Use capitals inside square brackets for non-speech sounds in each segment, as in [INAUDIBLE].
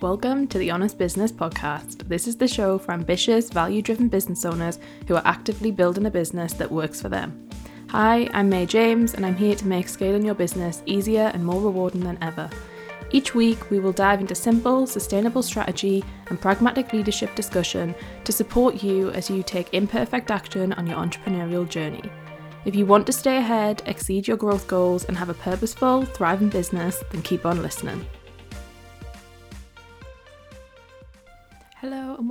Welcome to the Honest Business Podcast. This is the show for ambitious, value driven business owners who are actively building a business that works for them. Hi, I'm May James, and I'm here to make scaling your business easier and more rewarding than ever. Each week, we will dive into simple, sustainable strategy and pragmatic leadership discussion to support you as you take imperfect action on your entrepreneurial journey. If you want to stay ahead, exceed your growth goals, and have a purposeful, thriving business, then keep on listening.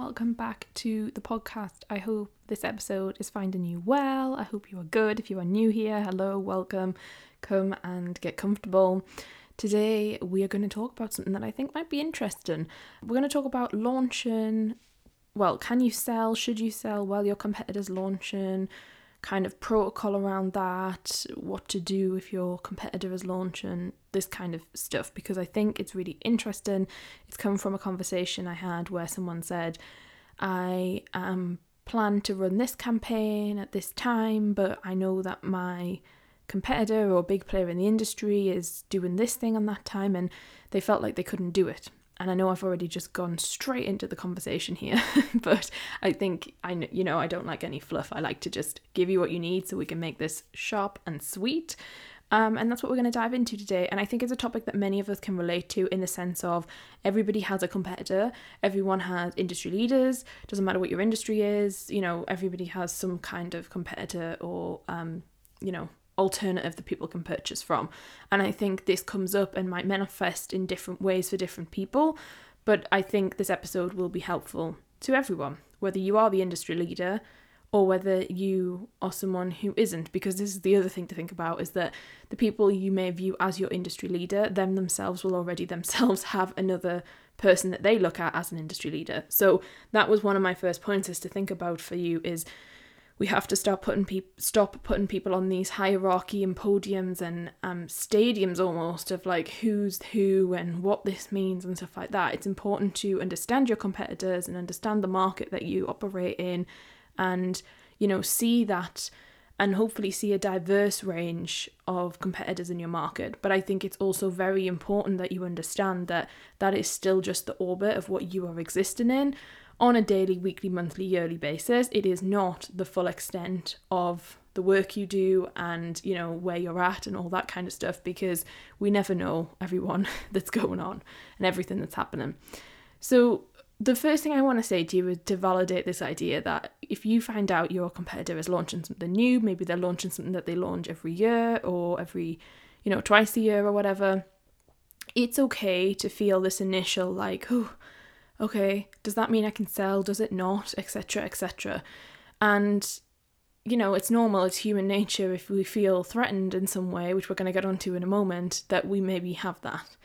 Welcome back to the podcast. I hope this episode is finding you well. I hope you are good. If you are new here, hello, welcome. Come and get comfortable. Today we are going to talk about something that I think might be interesting. We're going to talk about launching. Well, can you sell? Should you sell while your competitor's launching? Kind of protocol around that, what to do if your competitor is launching, this kind of stuff, because I think it's really interesting. It's come from a conversation I had where someone said, I am plan to run this campaign at this time, but I know that my competitor or big player in the industry is doing this thing on that time, and they felt like they couldn't do it and I know I've already just gone straight into the conversation here, [LAUGHS] but I think I you know I don't like any fluff. I like to just give you what you need so we can make this sharp and sweet. Um, and that's what we're going to dive into today. And I think it's a topic that many of us can relate to in the sense of everybody has a competitor, everyone has industry leaders, doesn't matter what your industry is, you know, everybody has some kind of competitor or, um, you know, alternative that people can purchase from. And I think this comes up and might manifest in different ways for different people. But I think this episode will be helpful to everyone, whether you are the industry leader or whether you are someone who isn't because this is the other thing to think about is that the people you may view as your industry leader them themselves will already themselves [LAUGHS] have another person that they look at as an industry leader so that was one of my first pointers to think about for you is we have to start putting people stop putting people on these hierarchy and podiums and um, stadiums almost of like who's who and what this means and stuff like that. It's important to understand your competitors and understand the market that you operate in, and you know see that and hopefully see a diverse range of competitors in your market. But I think it's also very important that you understand that that is still just the orbit of what you are existing in on a daily, weekly, monthly, yearly basis. It is not the full extent of the work you do and you know where you're at and all that kind of stuff because we never know everyone [LAUGHS] that's going on and everything that's happening. So the first thing I want to say to you is to validate this idea that if you find out your competitor is launching something new, maybe they're launching something that they launch every year or every, you know, twice a year or whatever, it's okay to feel this initial like, oh, okay, does that mean I can sell? Does it not? Etc. etc. And you know, it's normal, it's human nature if we feel threatened in some way, which we're going to get onto in a moment, that we maybe have that.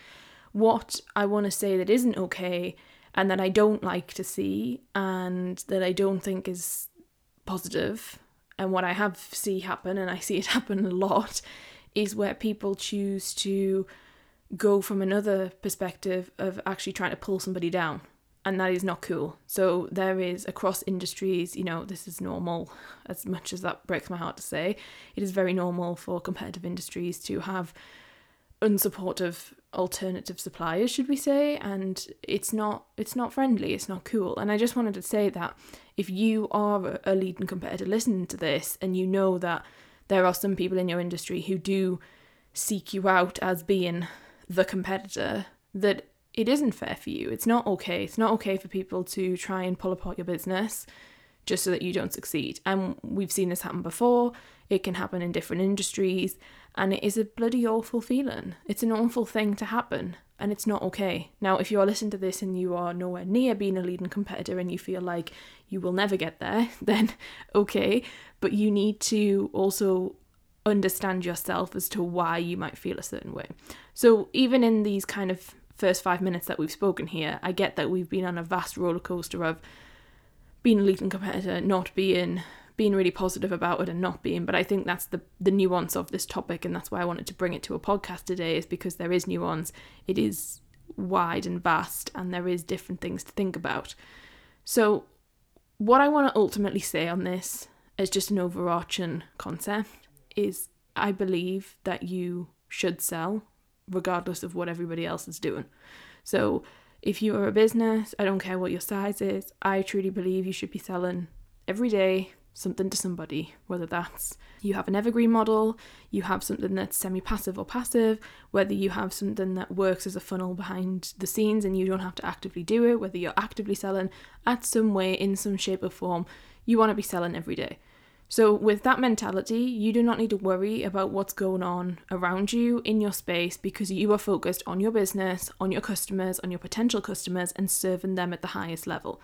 What I want to say that isn't okay and that I don't like to see and that I don't think is positive and what I have see happen and I see it [LAUGHS] happen a lot is where people choose to go from another perspective of actually trying to pull somebody down and that is not cool. So there is across industries, you know, this is normal as much as that breaks my heart to say. It is very normal for competitive industries to have unsupportive alternative suppliers, should we say, and it's not it's not friendly, it's not cool. And I just wanted to say that if you are a leading competitor listening to this and you know that there are some people in your industry who do seek you out as being the competitor, that it isn't fair for you. It's not okay. It's not okay for people to try and pull apart your business just so that you don't succeed. And we've seen this happen before. It can happen in different industries, and it is a bloody awful feeling. It's an awful thing to happen, and it's not okay. Now, if you are listening to this and you are nowhere near being a leading competitor and you feel like you will never get there, [LAUGHS] then okay, but you need to also understand yourself as to why you might feel a certain way. So, even in these kind of first five minutes that we've spoken here, I get that we've been on a vast roller coaster of being a leading competitor, not being being really positive about it and not being. But I think that's the the nuance of this topic, and that's why I wanted to bring it to a podcast today, is because there is nuance. It is wide and vast, and there is different things to think about. So, what I want to ultimately say on this, as just an overarching concept, is I believe that you should sell regardless of what everybody else is doing. So If you are a business, I don't care what your size is, I truly believe you should be selling every day something to somebody, whether that's you have an evergreen model, you have something that's semi passive or passive, whether you have something that works as a funnel behind the scenes and you don't have to actively do it, whether you're actively selling at some way, in some shape or form, you want to be selling every day. So, with that mentality, you do not need to worry about what's going on around you in your space because you are focused on your business, on your customers, on your potential customers, and serving them at the highest level.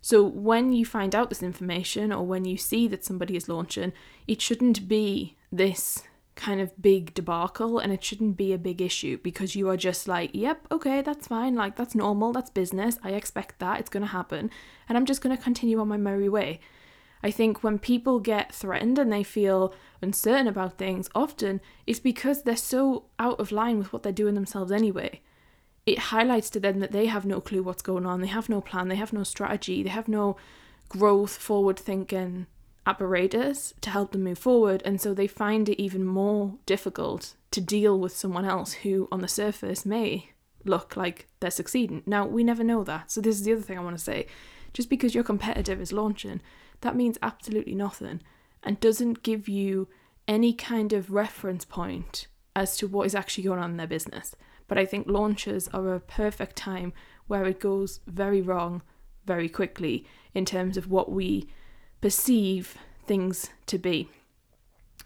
So when you find out this information or when you see that somebody is launching, it shouldn't be this kind of big debacle and it shouldn't be a big issue because you are just like, yep, okay, that's fine, like that's normal, that's business, I expect that, it's going to happen, and I'm just going to continue on my merry way. I think when people get threatened and they feel uncertain about things, often it's because they're so out of line with what they're doing themselves anyway it highlights to them that they have no clue what's going on, they have no plan, they have no strategy, they have no growth, forward thinking apparatus to help them move forward. And so they find it even more difficult to deal with someone else who, on the surface, may look like they're succeeding. Now, we never know that. So, this is the other thing I want to say. Just because your competitor is launching, that means absolutely nothing and doesn't give you any kind of reference point as to what is actually going on in their business. But I think launches are a perfect time where it goes very wrong very quickly in terms of what we perceive things to be.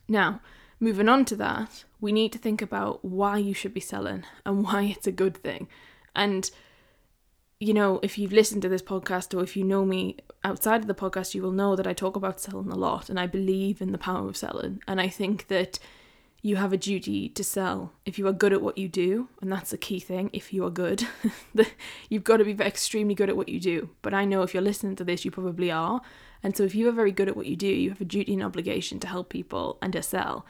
Now, moving on to that, we need to think about why you should be selling and [LAUGHS] why it's a good thing. And you know, if you've listened to this podcast or if you know me outside of the podcast, you will know that I talk about selling a lot and I believe in the power of selling. And I think that you have a duty to sell. If you are good at what you do, and that's the key thing, if you are good, [LAUGHS] you've got to be extremely good at what you do. But I know if you're listening to this, you probably are. And so if you are very good at what you do, you have a duty and obligation to help people and to sell.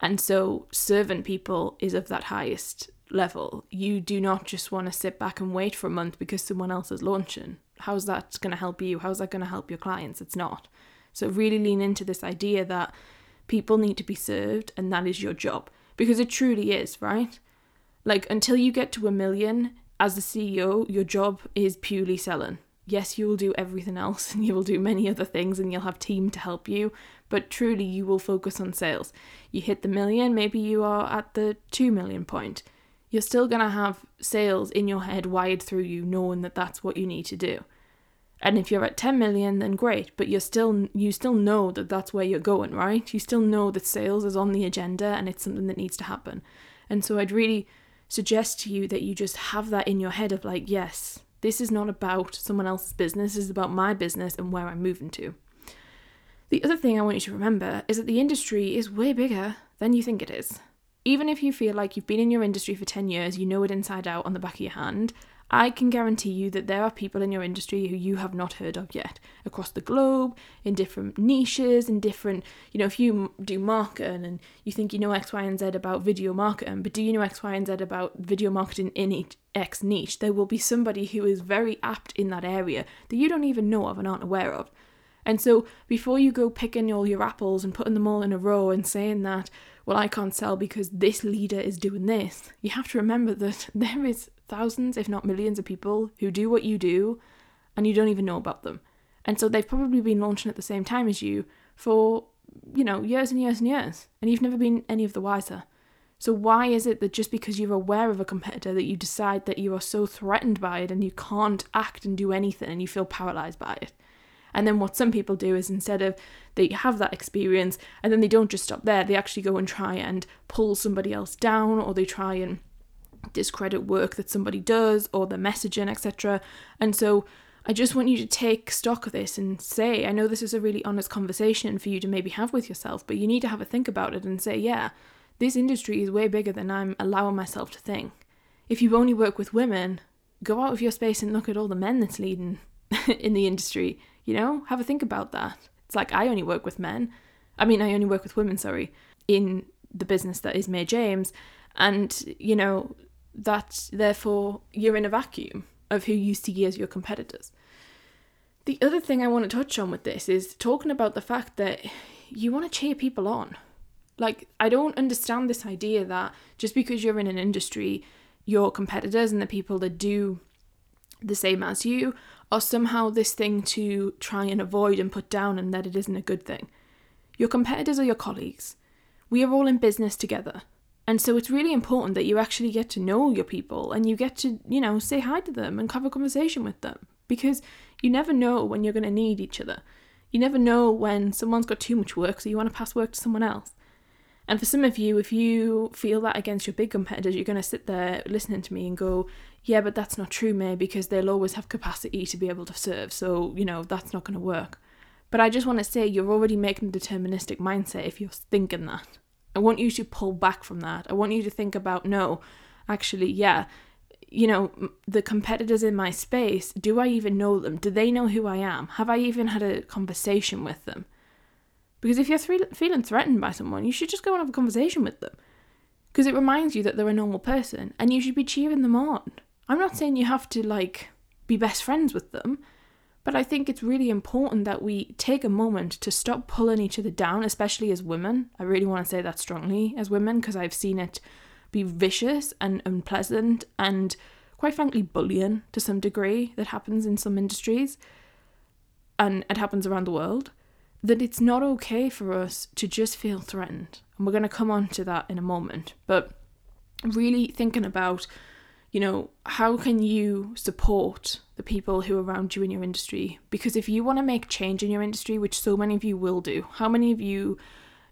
And so serving people is of that highest level. You do not just want to sit back and wait for a month because someone else is launching. How's that going to help you? How's that going to help your clients? It's not. So really lean into this idea that People need to be served, and that is your job because it truly is, right? Like, until you get to a million as the CEO, your job is purely selling. Yes, you will do everything else and [LAUGHS] you will do many other things and you'll have team to help you, but truly you will focus on sales. You hit the million, maybe you are at the 2 million point. You're still going to have sales in your head wired through you knowing that that's what you need to do. And if you're at 10 million, then great, but you're still you still know that that's where you're going, right? You still know that sales is on the agenda and it's something that needs to happen. And so I'd really suggest to you that you just have that in your head of like, yes, this is not about someone else's business, this is about my business and where I'm moving to. The other thing I want you to remember is that the industry is way bigger than you think it is. Even if you feel like you've been in your industry for 10 years, you know it inside out on the back of your hand, I can guarantee you that there are people in your industry who you have not heard of yet across the globe, in different niches, in different, you know, if you do marketing and you think you know X, Y, and Z about video marketing, but do you know X, Y, and Z about video marketing in each X niche? There will be somebody who is very apt in that area that you don't even know of and aren't aware of. And so before you go picking all your apples and putting them all in a row and saying that, well, I can't sell because this leader is doing this, you have to remember that [LAUGHS] there is thousands, if not millions, of people who do what you do and you don't even know about them. And so they've probably been launching at the same time as you for, you know, years and years and years, and you've never been any of the wiser. So why is it that just because you're aware of a competitor that you decide that you are so threatened by it and you can't act and do anything and you feel paralyzed by it? And then what some people do is instead of they have that experience and then they don't just stop there, they actually go and try and pull somebody else down or they try and discredit work that somebody does or the messaging, etc. And so I just want you to take stock of this and say, I know this is a really honest conversation for you to maybe have with yourself, but you need to have a think about it and say, yeah, this industry is way bigger than I'm allowing myself to think. If you only work with women, go out of your space and look at all the men that's leading [LAUGHS] in the industry, you know? Have a think about that. It's like I only work with men. I mean, I only work with women, sorry, in the business that is May James. And, you know, that therefore you're in a vacuum of who you see as your competitors. The other thing I want to touch on with this is talking about the fact that you want to cheer people on. Like, I don't understand this idea that just because you're in an industry, your competitors and the people that do the same as you are somehow this thing to try and avoid and put down and that it isn't a good thing. Your competitors are your colleagues. We are all in business together. And so it's really important that you actually get to know your people and you get to, you know, say hi to them and have a conversation with them because you never know when you're going to need each other. You never know when someone's got too much work, so you want to pass work to someone else. And for some of you, if you feel that against your big competitors, you're going to sit there listening to me and go, yeah, but that's not true, May, because they'll always have capacity to be able to serve. So, you know, that's not going to work. But I just want to say you're already making a deterministic mindset if you're thinking that. I want you to pull back from that. I want you to think about, no, actually, yeah, you know, the competitors in my space, do I even know them? Do they know who I am? Have I even had a conversation with them? Because if you're feeling threatened by someone, you should just go and have a conversation with them. Because it reminds you that they're a normal person and you should be cheering them on. I'm not saying you have to, like, be best friends with them, but I think it's really important that we take a moment to stop pulling each other down, especially as women. I really want to say that strongly as women because I've seen it be vicious and unpleasant and, quite frankly, bullying to some degree that happens in some industries and it happens around the world that it's not okay for us to just feel threatened. And we're going to come on to that in a moment. But really thinking about, you know, how can you support the people who are around you in your industry? Because if you want to make change in your industry, which so many of you will do, how many of you,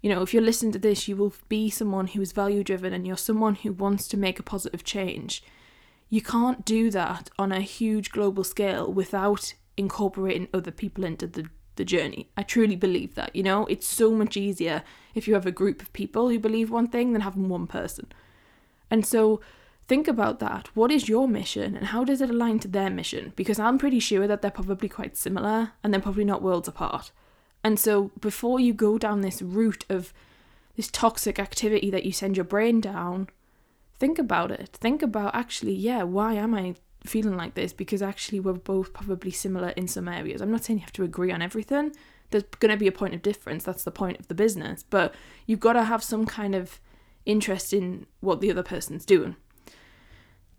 you know, if you're listening to this, you will be someone who is value driven and you're someone who wants to make a positive change. You can't do that on a huge global scale without incorporating other people into the the journey. I truly believe that, you know? It's so much easier if you have a group of people who believe one thing than having one person. And so think about that. What is your mission and how does it align to their mission? Because I'm pretty sure that they're probably quite similar and they're probably not worlds apart. And so before you go down this route of this toxic activity that you send your brain down, think about it. Think about actually, yeah, why am I feeling like this because actually we're both probably similar in some areas. I'm not saying you have to agree on everything. There's going to be a point of difference. That's the point of the business. But you've got to have some kind of interest in what the other person's doing.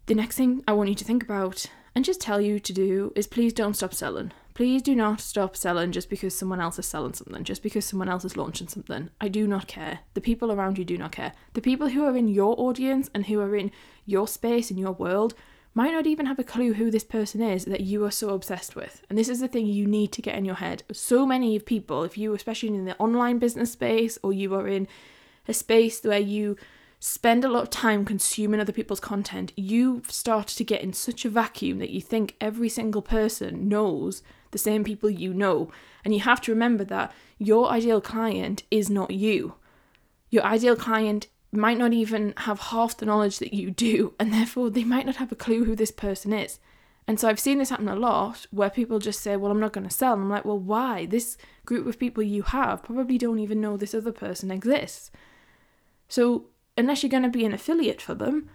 The next thing I want you to think about and just tell you to do is please don't stop selling. Please do not stop selling just because someone else is selling something, just because someone else is launching something. I do not care. The people around you do not care. The people who are in your audience and who are in your space, in your world, might not even have a clue who this person is that you are so obsessed with. And this is the thing you need to get in your head. So many of people, if you, especially in the online business space, or you are in a space where you spend a lot of time consuming other people's content, you start to get in such a vacuum that you think every single person knows the same people you know. And you have to remember that your ideal client is not you. Your ideal client might not even have half the knowledge that you do, and therefore they might not have a clue who this person is. And so I've seen this happen a lot where people just say, Well, I'm not going to sell. And I'm like, Well, why? This group of people you have probably don't even know this other person exists. So, unless you're going to be an affiliate for them,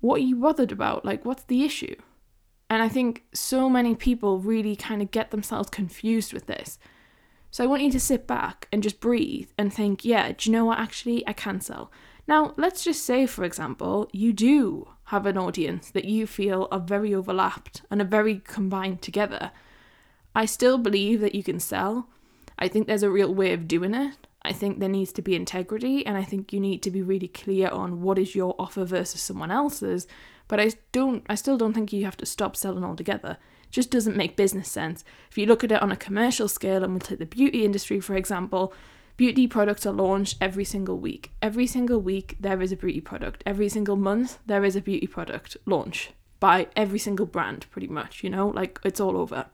what are you bothered about? Like, what's the issue? And I think so many people really kind of get themselves confused with this. So I want you to sit back and just breathe and think, yeah, do you know what? Actually, I can sell. Now, let's just say, for example, you do have an audience that you feel are very overlapped and are very combined together. I still believe that you can sell. I think there's a real way of doing it. I think there needs to be integrity, and I think you need to be really clear on what is your offer versus someone else's. But I don't, I still don't think you have to stop selling altogether. It just doesn't make business sense. If you look at it on a commercial scale, and we'll take the beauty industry for example, Beauty products are launched every single week. Every single week, there is a beauty product. Every single month, there is a beauty product launch by every single brand, pretty much, you know, like it's all over.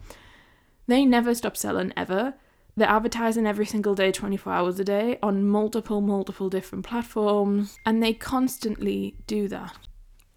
They never stop selling ever. They're advertising every single day, 24 hours a day, on multiple, multiple different platforms, and they constantly do that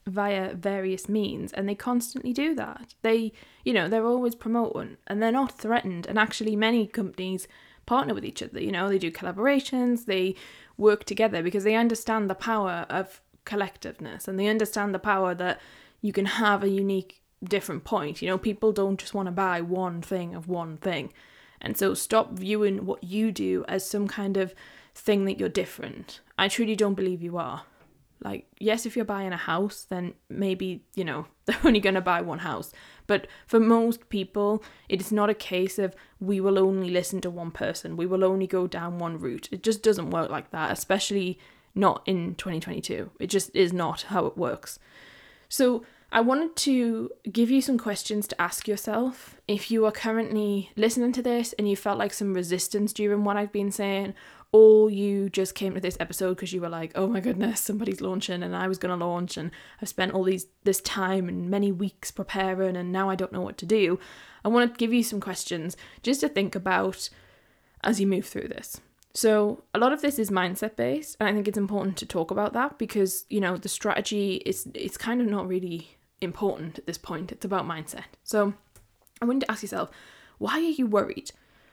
via various means and they constantly do that they you know they're always promoting and they're not threatened and actually many companies partner with each other. You know, they do collaborations, they work together because they understand the power of collectiveness and they understand the power that you can have a unique, different point. You know, people don't just want to buy one thing of one thing. And so stop viewing what you do as some kind of thing that you're different. I truly don't believe you are. Like, yes, if you're buying a house, then maybe, you know, [LAUGHS] they're only going to buy one house. But for most people, it is not a case of we will only listen to one person, we will only go down one route. It just doesn't work like that, especially not in 2022. It just is not how it works. So, I wanted to give you some questions to ask yourself if you are currently listening to this and you felt like some resistance during what I've been saying, or you just came to this episode because you were like, oh my goodness, somebody's launching and I was going to launch and I've spent all these this time and many weeks preparing and now I don't know what to do. I want to give you some questions just to think about as you move through this. So, a lot of this is mindset based, and I think it's important to talk about that because, you know, the strategy is it's kind of not really important at this point. It's about mindset. So, I want to ask yourself, why are you worried?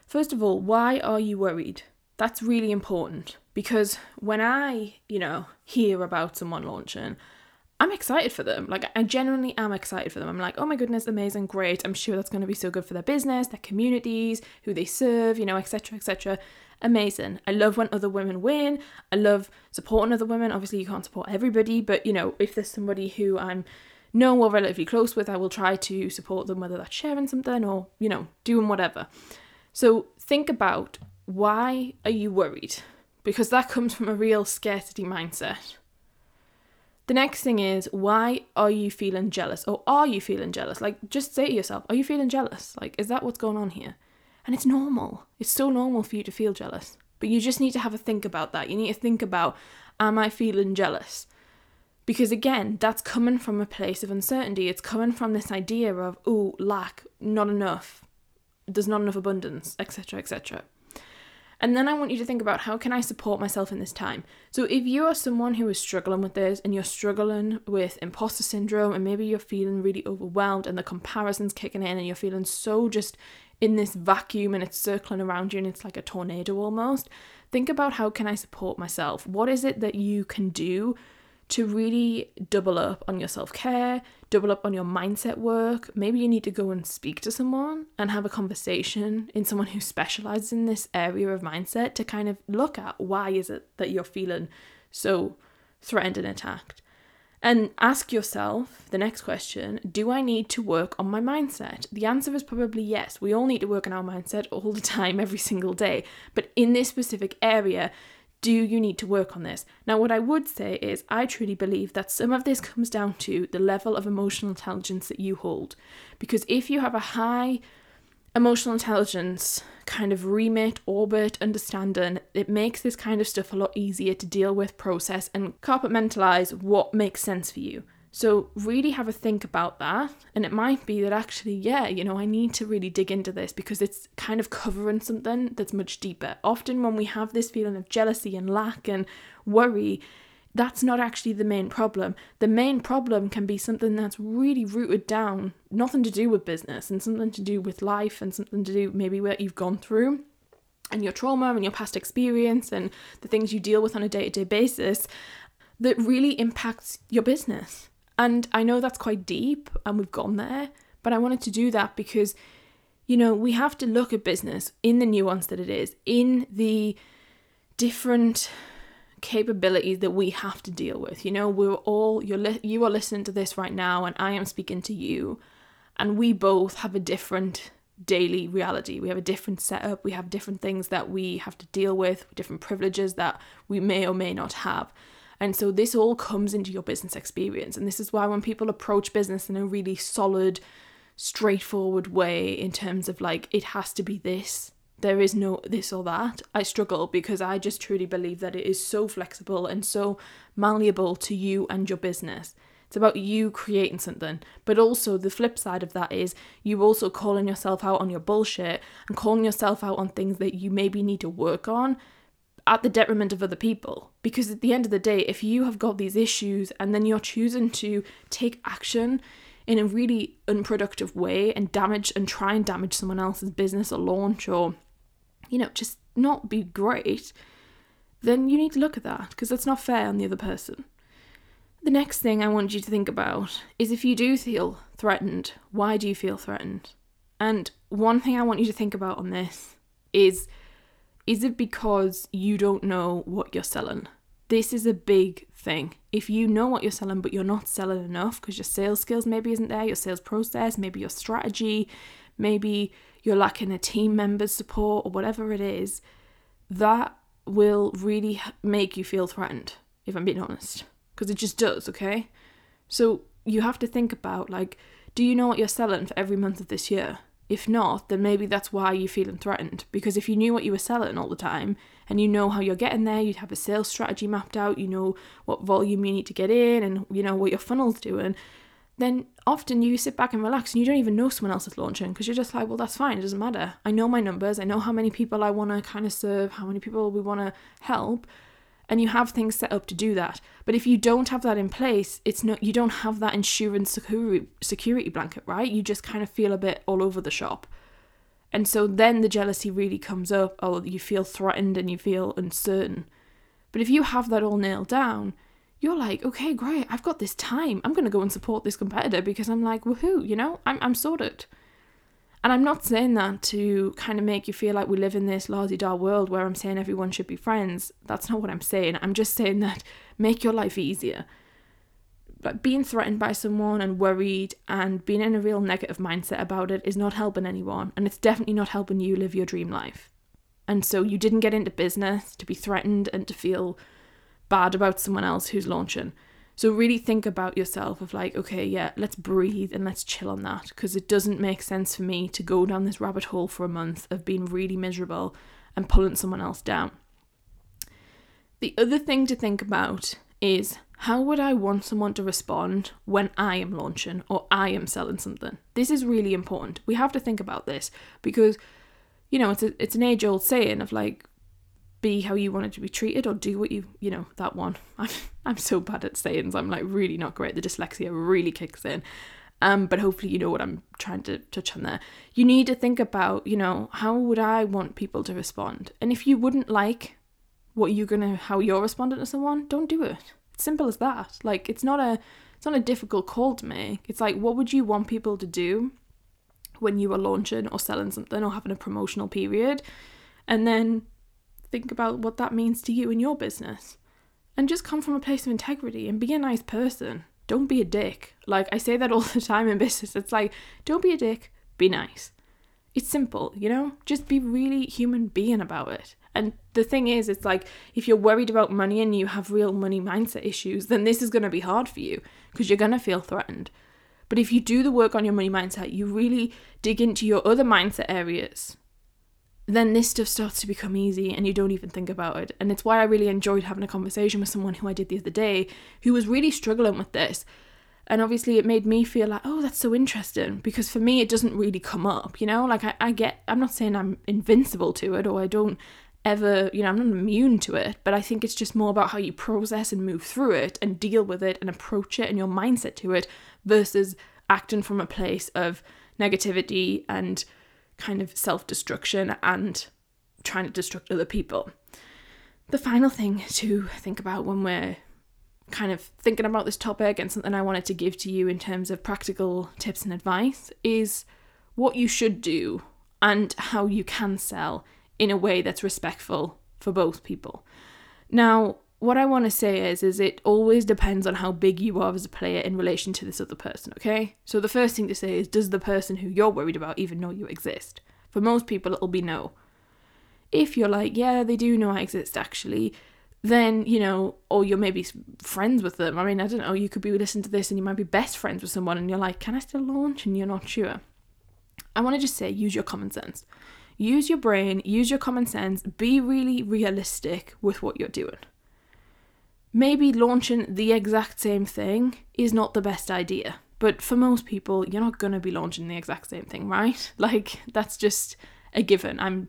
First of all, why are you worried? That's really important because when I, you know, hear about someone launching, I'm excited for them. Like I genuinely am excited for them. I'm like, oh my goodness, amazing, great. I'm sure that's going to be so good for their business, their communities, who they serve, you know, etc., etc amazing. I love when other women win. I love supporting other women. Obviously, you can't support everybody, but you know, if there's somebody who I'm know or relatively close with, I will try to support them, whether that's sharing something or, you know, doing whatever. So think about why are you worried? Because that comes from a real scarcity mindset. The next thing is why are you feeling jealous or are you feeling jealous? Like just say to yourself, are you feeling jealous? Like is that what's going on here? And it's normal. It's so normal for you to feel jealous. But you just need to have a think about that. You need to think about, am I feeling jealous? Because again, that's coming from a place of uncertainty. It's coming from this idea of, oh, lack, not enough, there's not enough abundance, etc., etc. And then I want you to think about how can I support myself in this time? So if you are someone who is struggling with this and you're struggling with imposter syndrome and maybe you're feeling really overwhelmed and the comparisons kicking in and you're feeling so just in this vacuum and it's circling around you and it's like a tornado almost. Think about how can I support myself? What is it that you can do to really double up on your self-care, double up on your mindset work? Maybe you need to go and speak to someone and have a conversation in someone who specializes in this area of mindset to kind of look at why is it that you're feeling so threatened and attacked. And ask yourself the next question Do I need to work on my mindset? The answer is probably yes. We all need to work on our mindset all the [LAUGHS] time, every single day. But in this specific area, do you need to work on this? Now, what I would say is, I truly believe that some of this comes down to the level of emotional intelligence that you hold. Because if you have a high emotional intelligence kind of remit, orbit, understanding, it makes this kind of stuff a lot easier to deal with, process, and compartmentalize what makes sense for you. So, really have a think about that. And it might be that actually, yeah, you know, I need to really dig into this because it's kind of covering something that's much deeper. Often, when we have this feeling of jealousy and lack and worry, that's not actually the main problem. The main problem can be something that's really rooted down, nothing to do with business and something to do with life and something to do maybe what you've gone through and your trauma and your past experience and the things you deal with on a day to day basis that really impacts your business. And I know that's quite deep and we've gone there, but I wanted to do that because, you know, we have to look at business in the nuance that it is, in the different capabilities that we have to deal with. You know, we're all you're li- you are listening to this right now, and I am speaking to you, and we both have a different daily reality. We have a different setup. We have different things that we have to deal with, different privileges that we may or may not have. And so this all comes into your business experience. And this is why when people approach business in a really solid, straightforward way, in terms of like, it has to be this, there is no this or that. I struggle because I just truly believe that it is so flexible and so malleable to you and your business. It's about you creating something. But also, the flip side of that is you also calling yourself out on your bullshit and calling yourself out on things that you maybe need to work on at the detriment of other people. Because at the end of the day, if you have got these issues and then you're choosing to take action in a really unproductive way and damage and try and damage someone else's business or launch or you know, just not be great, then you need to look at that because that's not fair on the other person. The next thing I want you to think about is if you do feel threatened, why do you feel threatened? And one thing I want you to think about on this is is it because you don't know what you're selling? This is a big thing. If you know what you're selling, but you're not selling enough because your sales skills maybe isn't there, your sales process, maybe your strategy, maybe you're lacking a team member's support or whatever it is, that will really make you feel threatened, if I'm being honest. Because it just does, okay? So you have to think about like, do you know what you're selling for every month of this year? If not, then maybe that's why you're feeling threatened. Because if you knew what you were selling all the time and you know how you're getting there, you'd have a sales strategy mapped out, you know what volume you need to get in and you know what your funnel's doing, then often you sit back and relax and you don't even know someone else is launching because you're just like, well, that's fine, it doesn't matter. I know my numbers, I know how many people I want to kind of serve, how many people we want to help and you have things set up to do that. But if you don't have that in place, it's not you don't have that insurance security security blanket, right? You just kind of feel a bit all over the shop. And so then the jealousy really comes up, or you feel threatened and you feel uncertain. But if you have that all nailed down, you're like, okay, great, I've got this time. I'm gonna go and support this competitor because I'm like, woohoo, you know, I'm I'm sorted. And I'm not saying that to kind of make you feel like we live in this la da world where I'm saying everyone should be friends. That's not what I'm saying. I'm just saying that make your life easier. But being threatened by someone and worried and being in a real negative mindset about it is not helping anyone. And it's definitely not helping you live your dream life. And so you didn't get into business to be threatened and to feel bad about someone else who's launching. So really think about yourself of like, okay, yeah, let's breathe and let's chill on that because it doesn't make sense for me to go down this rabbit hole for a month of being really miserable and pulling someone else down. The other thing to think about is how would I want someone to respond when I am launching or I am selling something? This is really important. We have to think about this because you know, it's a, it's an age old saying of like be how you wanted to be treated or do what you you know that one. [LAUGHS] I'm, I'm so bad at sayings. I'm like really not great. The dyslexia really kicks in. Um but hopefully you know what i'm trying to touch on there. You need to think about you know how would i want people to respond? And if you wouldn't like what you're gonna how you're responding to someone don't do it. It's simple as that. Like it's not a it's not a difficult call to make. It's like what would you want people to do when you are launching or selling something or having a promotional period? And then think about what that means to you in your business. And just come from a place of integrity and be a nice person. Don't be a dick. Like, I say that [LAUGHS] all the time in business. It's like, don't be a dick, be nice. It's simple, you know? Just be really human being about it. And the thing is, it's like if you're worried about money and you have real money mindset issues, then this is going to be hard for you because you're going to feel threatened. But if you do the work on your money mindset, you really dig into your other mindset areas then this stuff starts to become easy and you don't even think about it. And it's why I really enjoyed having a conversation with someone who I did the other day who was really struggling with this. And obviously, it made me feel like, oh, that's so interesting because for me, it doesn't really come up, you know? Like, I, I get, I'm not saying I'm invincible to it or I don't ever, you know, I'm not immune to it, but I think it's just more about how you process and move through it and deal with it and approach it and your mindset to it versus acting from a place of negativity and kind of self destruction and trying to destruct other people. The final thing to think about when we're kind of thinking about this topic and something I wanted to give to you in terms of practical tips and advice is what you should do and how you can sell in a way that's respectful for both people. Now, what I want to say is is it always depends on how big you are as a player in relation to this other person, okay? So the first thing to say is does the person who you're worried about even know you exist? For most people it'll be no. If you're like, yeah, they do know I exist actually, then, you know, or you're maybe friends with them. I mean, I don't know, you could be listening to this and you might be best friends with someone and you're like, can I still launch? And you're not sure. I want to just say use your common sense. Use your brain, use your common sense, be really realistic with what you're doing maybe launching the exact same thing is not the best idea. But for most people, you're not going to be launching the exact same thing, right? [LAUGHS] Like, that's just a given. I'm,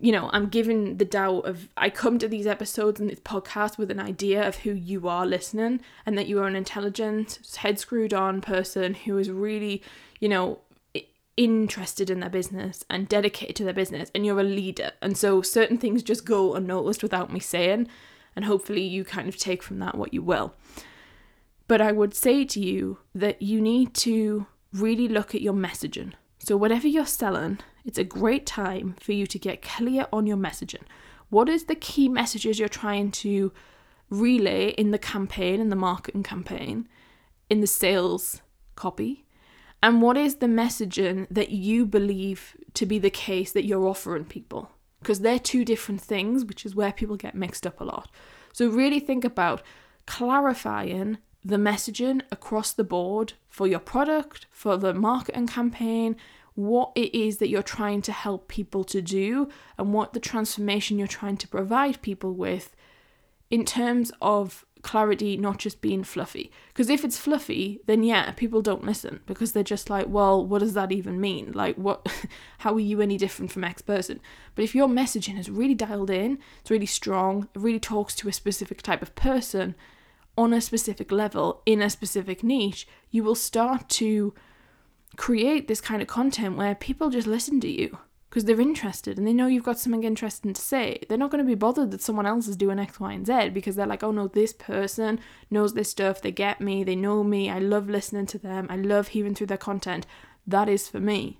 you know, I'm given the doubt of I come to these episodes and this podcast with an idea of who you are listening and that you are an intelligent, head screwed on person who is really, you know, interested in their business and dedicated to their business and you're a leader. And so certain things just go unnoticed without me saying and hopefully you kind of take from that what you will. But I would say to you that you need to really look at your messaging. So, whatever you're selling, it's a great time for you to get clear on your messaging. What is the key messages you're trying to relay in the campaign, in the marketing campaign, in the sales copy? And what is the messaging that you believe to be the case that you're offering people? Because they're two different things, which is where people get mixed up a lot. So, really think about clarifying the messaging across the board for your product, for the marketing campaign, what it is that you're trying to help people to do, and what the transformation you're trying to provide people with in terms of clarity not just being fluffy. Because if it's fluffy, then yeah, people don't listen because they're just like, well, what does that even mean? Like, what, [LAUGHS] how are you any different from X person? But if your messaging is really dialed in, it's really strong, it really talks to a specific type of person on a specific level in a specific niche, you will start to create this kind of content where people just listen to you because they're interested and they know you've got something interesting to say. They're not going to be bothered that someone else is doing X, Y, and Z because they're like, oh no, this person knows this stuff. They get me. They know me. I love listening to them. I love hearing through their content. That is for me.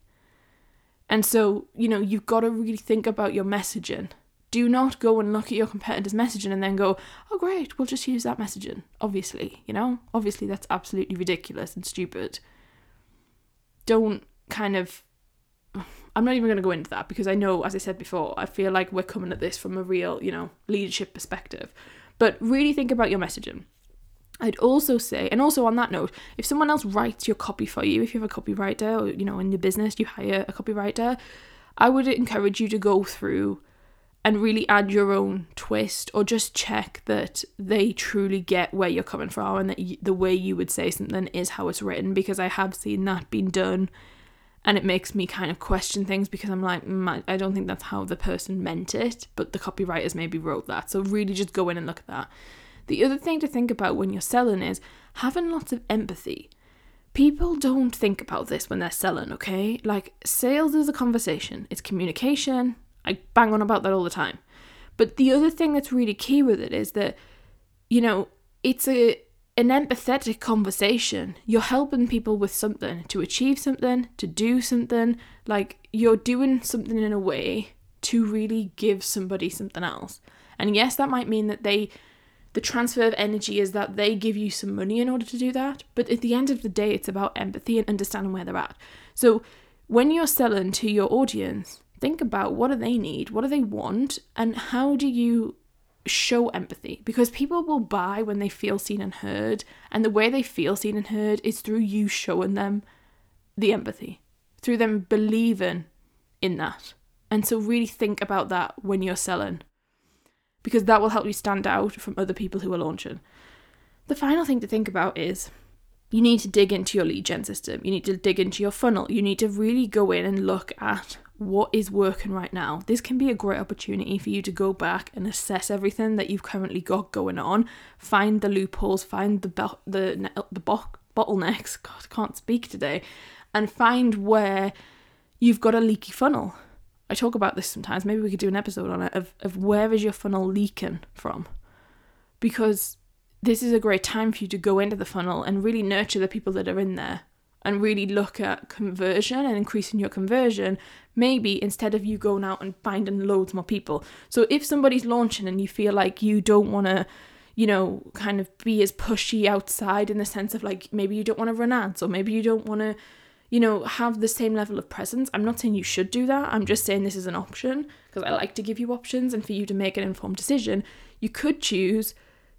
And so, you know, you've got to really think about your messaging. Do not go and look at your competitor's messaging and then go, oh, great, we'll just use that messaging. Obviously, you know, obviously that's absolutely ridiculous and stupid. Don't kind of I'm not even going to go into that because I know, as I said before, I feel like we're coming at this from a real, you know, leadership perspective. But really think about your messaging. I'd also say, and also on that note, if someone else writes your copy for you, if you have a copywriter or, you know, in your business, you hire a copywriter, I would encourage you to go through and really add your own twist or just check that they truly get where you're coming from and that you, the way you would say something is how it's written because I have seen that being done and it makes me kind of question things because I'm like, mm, I don't think that's how the person meant it, but the copywriters maybe wrote that. So really just go in and look at that. The other thing to think about when you're selling is having lots of empathy. People don't think about this when they're selling, okay? Like sales is a conversation, it's communication. I bang on about that all the time. But the other thing that's really key with it is that you know, it's a an empathetic conversation. You're helping people with something to achieve something, to do something. Like you're doing something in a way to really give somebody something else. And yes, that might mean that they, the transfer of energy is that they give you some money in order to do that. But at the end of the day, it's about empathy and understanding where they're at. So when you're selling to your audience, think about what do they need, what do they want, and how do you show empathy because people will buy when they feel seen and heard and the way they feel seen and heard is through you showing them the empathy through them believing in that. And so really think about that when you're selling because that will help you stand out from other people who are launching. The final thing to think about is you need to dig into your lead gen system you need to dig into your funnel you need to really go in and look at what is working right now. This can be a great opportunity for you to go back and assess everything that you've currently got going on, find the loopholes, find the be- the the bo- bottlenecks. [LAUGHS] God, I can't speak today, and find where you've got a leaky funnel. I talk about this sometimes. Maybe we could do an episode on it of of where is your funnel leaking from, because this is a great time for you to go into the funnel and really nurture the people that are in there and really look at conversion and increasing your conversion, maybe instead of you going out and finding loads more people. So if somebody's launching and you feel like you don't want to, you know, kind of be as pushy outside in the sense of like maybe you don't want to run ads or maybe you don't want to, you know, have the same level of presence. I'm not saying you should do that. I'm just saying this is an option because I like to give you options and for you to make an informed decision. You could choose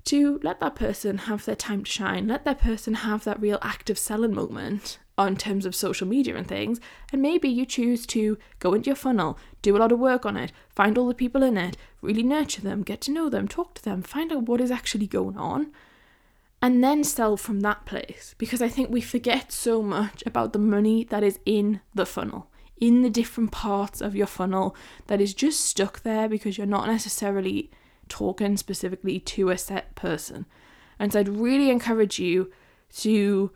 to let that person have their time to shine, let that person have that real active selling moment on terms of social media and things, and maybe you choose to go into your funnel, do a lot of work on it, find all the people in it, really nurture them, get to know them, talk to them, find out what is actually going on, and then sell from that place. Because I think we forget so much about the money that is in the funnel, in the different parts of your funnel that is just stuck there because you're not necessarily talking specifically to a set person. And so I'd really encourage you to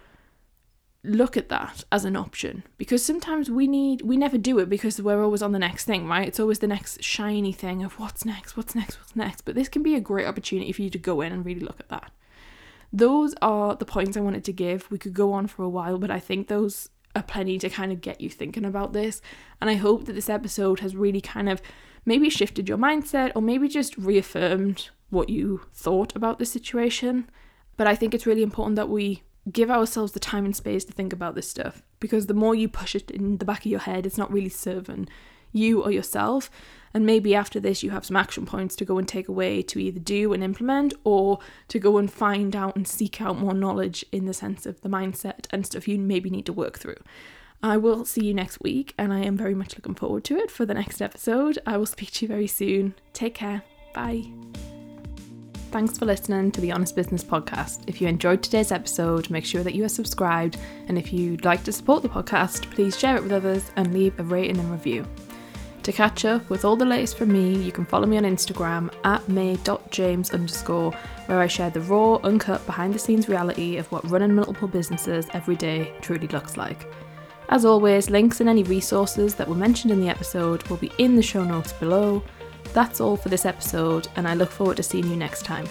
look at that as an option because sometimes we need we never do it because we're always on the next thing right it's always the next shiny thing of what's next what's next what's next but this can be a great opportunity for you to go in and really look at that those are the points i wanted to give we could go on for a while but i think those are plenty to kind of get you thinking about this. And I hope that this episode has really kind of maybe shifted your mindset or maybe just reaffirmed what you thought about the situation. But I think it's really important that we give ourselves the time and space to think about this stuff because the more you push it in the back of your head, it's not really serving you or yourself. And maybe after this, you have some action points to go and take away to either do and implement or to go and find out and seek out more knowledge in the sense of the mindset and stuff you maybe need to work through. I will see you next week, and I am very much looking forward to it for the next episode. I will speak to you very soon. Take care. Bye. Thanks for listening to the Honest Business Podcast. If you enjoyed today's episode, make sure that you are subscribed. And if you'd like to support the podcast, please share it with others and leave a rating and review. To catch up with all the latest from me, you can follow me on Instagram at may.james underscore, where I share the raw, uncut, behind the scenes reality of what running multiple businesses every day truly looks like. As always, links and any resources that were mentioned in the episode will be in the show notes below. That's all for this episode, and I look forward to seeing you next time.